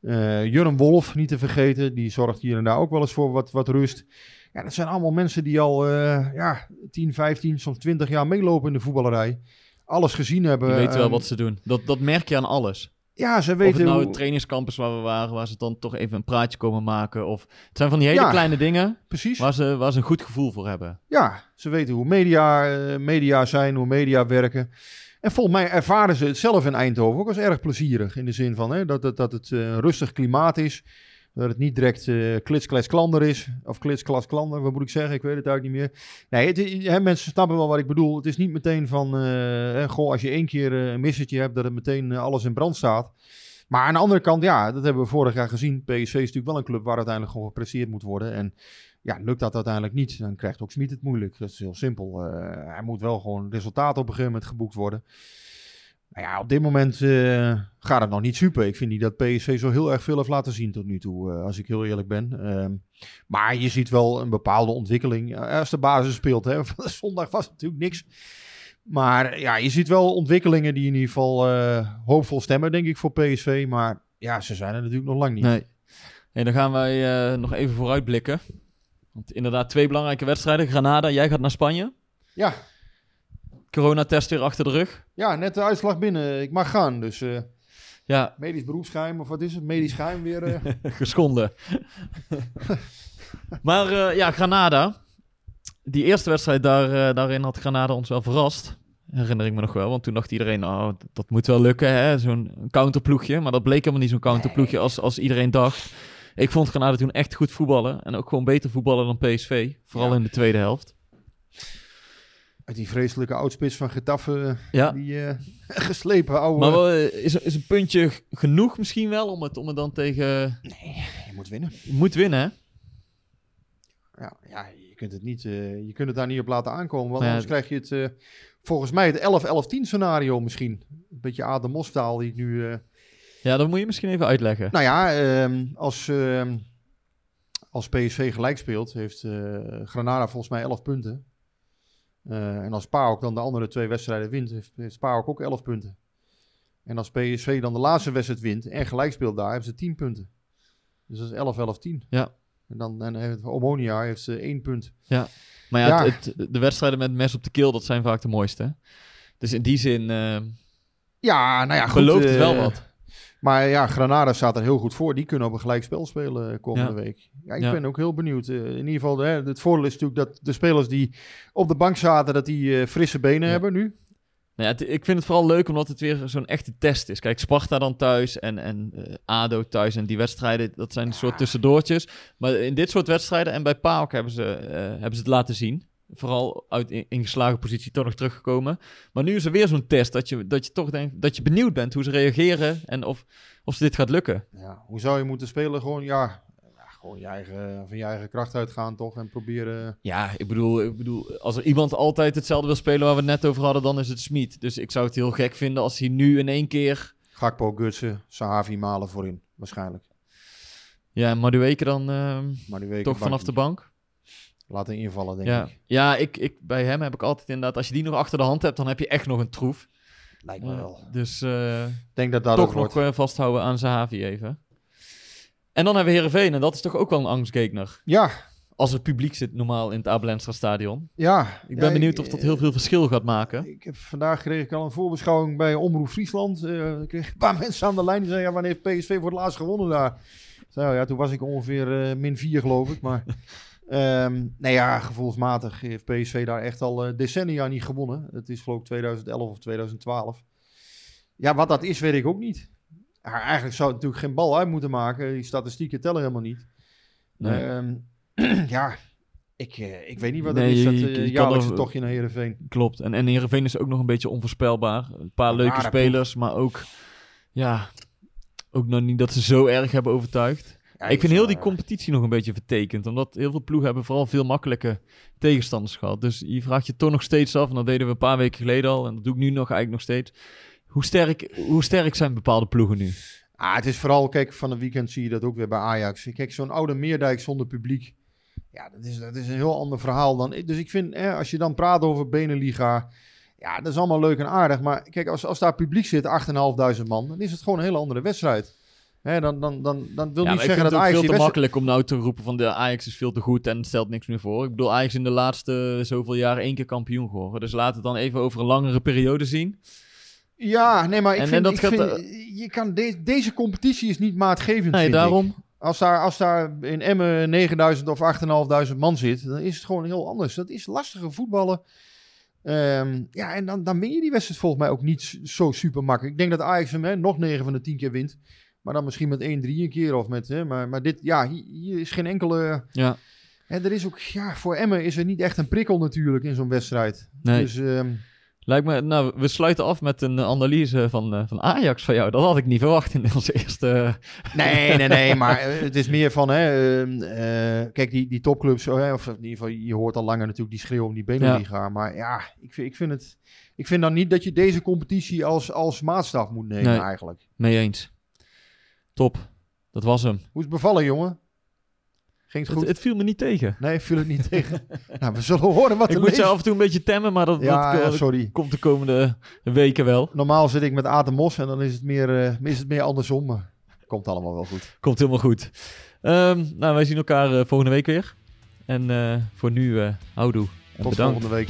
Jurgen Wolf, niet te vergeten. Die zorgt hier en daar ook wel eens voor wat, wat rust. Ja, dat zijn allemaal mensen die al eh, ja, 10, 15, soms 20 jaar meelopen in de voetballerij. Alles gezien hebben.
Die weten wel wat ze doen. Dat, dat merk je aan alles.
Ja, ze
Of
weten
het nou
hoe-
trainingscampus waar we waren, waar ze dan toch even een praatje komen maken. Of het zijn van die hele
Ja.
kleine dingen
Precies.
waar ze, waar ze een goed gevoel voor hebben.
Ja, ze weten hoe media, eh, media zijn, hoe media werken. En volgens mij ervaren ze het zelf in Eindhoven ook als erg plezierig. In de zin van hè, dat, dat, dat het eh, een rustig klimaat is. Dat het niet direct eh klits, klander is. Of klits, klas, klander, wat moet ik zeggen? Ik weet het eigenlijk niet meer. Nee, mensen snappen wel wat ik bedoel. Het is niet meteen van, eh, goh, als je één keer eh, een missetje hebt, dat het meteen alles in brand staat. Maar aan de andere kant, ja, dat hebben we vorig jaar gezien. PSV is natuurlijk wel een club waar uiteindelijk gewoon gepresteerd moet worden. En ja, lukt dat uiteindelijk niet, dan krijgt ook Smit het moeilijk. Dat is heel simpel. Hij moet wel gewoon resultaat op een gegeven moment geboekt worden. Nou ja, op dit moment eh, gaat het nog niet super. Ik vind niet dat PSV zo heel erg veel heeft laten zien tot nu toe, eh, als ik heel eerlijk ben. Ehm, maar je ziet wel een bepaalde ontwikkeling. Als de basis speelt, hè. zondag was natuurlijk niks. Maar ja, je ziet wel ontwikkelingen die in ieder geval eh, hoopvol stemmen, denk ik, voor PSV. Maar ja, ze zijn er natuurlijk nog lang niet.
Nee. Hey, dan gaan wij nog even vooruitblikken. Want inderdaad, twee belangrijke wedstrijden. Granada, jij gaat naar Spanje.
Ja,
Coronatest weer achter de rug.
ja, net de uitslag binnen. Ik mag gaan, dus... eh,
Ja,
Medisch beroepsgeheim, of wat is het? Medisch geheim weer. eh.
geschonden. maar eh, ja, Granada. Die eerste wedstrijd, daar, daarin had Granada ons wel verrast. Herinner ik me nog wel. Want toen dacht iedereen, nou, dat, dat moet wel lukken. hè, Zo'n counterploegje. Maar dat bleek helemaal niet zo'n counterploegje als, als iedereen dacht. Ik vond Granada toen echt goed voetballen. En ook gewoon beter voetballen dan PSV. Vooral
Ja.
in de tweede helft.
Uit die vreselijke oudspits van Getafe,
Ja.
die eh, geslepen oude...
Maar wel, eh, is, is een puntje genoeg misschien wel om het, om het dan tegen...
je moet winnen.
Je moet winnen, hè?
Ja, ja je, kunt het niet, eh, je kunt het daar niet op laten aankomen. Want
ja,
anders krijg je het, volgens mij, het 11-11-10 scenario misschien. Een beetje Adem Mostaal die ik nu...
Ja, dat moet je misschien even uitleggen.
Nou ja, ehm, als, ehm, als PSV gelijk speelt, heeft Granada volgens mij 11 punten. Eh, en als PAOK dan de andere twee wedstrijden wint, heeft, heeft PAOK ook 11 punten. En als PSV dan de laatste wedstrijd wint en gelijk speelt daar, hebben ze 10 punten. Dus dat is 11, 11, 10.
Ja.
En dan en heeft Omonia heeft ze 1 punt.
Maar ja,
Ja.
Het, het- de wedstrijden met mes op de keel, dat zijn vaak de mooiste. hè? Dus in die zin, eh,
Ja, nou ja, goed.
Belooft het
eh,
wel wat.
Maar ja, Granada staat er heel goed voor. Die kunnen op een gelijk spel spelen eh, komende
Ja.
week. Ja, ik
Ja.
ben ook heel benieuwd. Eh, in ieder geval, hè, het voordeel is natuurlijk dat de spelers die op de bank zaten, dat die eh, frisse benen hebben nu.
Nou het- ik vind het vooral leuk omdat het weer zo'n echte test is. Kijk, Sparta dan thuis en, en ADO thuis en die wedstrijden, dat zijn een soort tussendoortjes. Maar in dit soort wedstrijden en bij PAOK hebben ze, hebben ze het laten zien. Vooral uit in- ingeslagen positie toch nog teruggekomen. Maar nu is er weer zo'n test dat je, dat je toch denkt dat je benieuwd bent hoe ze reageren en of, of ze dit gaat lukken.
Ja, hoe zou je moeten spelen? Gewoon, ja, gewoon je eigen, van je eigen kracht uitgaan toch? En proberen...
Ja, ik bedoel, ik bedoel, als er iemand altijd hetzelfde wil spelen waar we het net over hadden, dan is het Smit. Dus ik zou het heel gek vinden als hij nu in één keer...
Gakpo, Gutsen, Sahavi malen voorin, waarschijnlijk.
Ja, en Madueke dan
Maar die week
toch vanaf de bank.
Laten invallen, denk
Ja,
ik.
ja ik, ik, bij hem heb ik altijd inderdaad, als je die nog achter de hand hebt, dan heb je echt nog een troef.
Lijkt me
Eh,
wel.
dus eh,
Ik denk dat dat
toch
ook
nog
wordt.
eh, vasthouden aan Zahavi even. En dan hebben we Heerenveen en dat is toch ook wel een angstgekner.
Ja,
Als er publiek zit normaal in het Abelenstra stadion.
ja.
Ik ben
Ja,
benieuwd of dat heel veel verschil gaat maken.
Ik heb, vandaag kreeg ik al een voorbeschouwing bij Omroep Friesland. Eh, ik kreeg een paar mensen aan de lijn die zeiden, ja, wanneer heeft PSV voor het laatst gewonnen daar? Oh ja, toen was ik ongeveer min 4 geloof ik. Maar ehm nee ja, gevoelsmatig heeft PSV daar echt al eh, decennia niet gewonnen. Het is geloof ik 2011 of 2012. Ja, wat dat is, weet ik ook niet. Ja, eigenlijk zou het natuurlijk geen bal uit moeten maken. Die statistieken tellen helemaal niet.
Nee.
Ehm, ja, ik, eh, ik weet niet wat
Nee,
het is, dat
je- je kan
jaarlijkse
er-
tochtje naar Heerenveen.
Klopt. En, en Heerenveen is ook nog een beetje onvoorspelbaar. Een paar leuke spelers, maar ook... Ja, ook nog niet dat ze zo erg hebben overtuigd.
Ja,
ik vind heel die competitie nog een beetje vertekend. Omdat heel veel ploegen hebben vooral veel makkelijke tegenstanders gehad. Dus je vraagt je toch nog steeds af. En dat deden we een paar weken geleden al. En dat doe ik nu nog eigenlijk nog steeds. Hoe sterk, hoe sterk zijn bepaalde ploegen nu?
Ah, het is vooral, kijk, van het weekend zie je dat ook weer bij Ajax. Kijk, zo'n oude Meerdijk zonder publiek. Ja, dat is, dat is een heel ander verhaal dan. Dus ik vind, hè, als je dan praat over Beneliga. Ja, dat is allemaal leuk en aardig. Maar kijk, als, als daar publiek zit, 8.500 man, dan is het gewoon een hele andere wedstrijd. Hè, dan, dan, dan, dan wil
Ja,
niet zeggen dat
het ook
Ajax
veel te makkelijk om nou te roepen van de Ajax is veel te goed en het stelt niks meer voor. Ik bedoel, Ajax is in de laatste zoveel jaar één keer kampioen geworden. Dus laat het dan even over een langere periode zien.
Ja, nee, maar ik
En- en
vind,
dat
ik
gaat,
vind je kan de- deze competitie is niet maatgevend,
Nee,
ik.
daarom.
Als daar, als daar in Emmen 9000 of 8500 man zit, dan is het gewoon heel anders. Dat is lastiger voetballen. Ehm, ja, en dan, dan win je die wedstrijd volgens mij ook niet zo super makkelijk. Ik denk dat Ajax hem hè, nog 9 van de 10 keer wint. Maar dan misschien met 1-3 een keer of met... Hè, maar, maar dit, ja, hier, hier is geen enkele...
Ja,
Hè, er is ook, ja, voor Emmen is er niet echt een prikkel natuurlijk in zo'n wedstrijd.
nee.
Dus ehm,
Lijkt me, nou, we sluiten af met een eh, analyse van, eh, van Ajax van jou. Dat had ik niet verwacht in onze eerste.
Nee, nee, nee, maar eh, het is meer van, hè, ehm, eh, kijk, die, die topclubs, zo, hè, of in ieder geval, je hoort al langer natuurlijk die schreeuw om die Beneliga. Maar ja, ik vind, ik, vind het, ik vind dan niet dat je deze competitie als, als maatstaf moet nemen
Nee.
eigenlijk.
Mee eens. Top. Dat was hem.
Hoe is het bevallen, jongen? Ging het goed?
het viel me niet tegen.
Nee, viel het niet tegen. nou, we zullen horen wat
Ik
er
moet
leeft.
af en toe een beetje temmen, maar dat,
Ja,
dat,
ja,
dat
sorry.
komt de komende weken wel.
Normaal zit ik met Aten Mos en dan is het meer, eh, is het meer andersom. Maar komt allemaal wel goed.
Komt helemaal goed. Ehm, nou, wij zien elkaar eh, volgende week weer. En eh, voor nu, eh houdoe.
Tot
bedankt.
volgende week.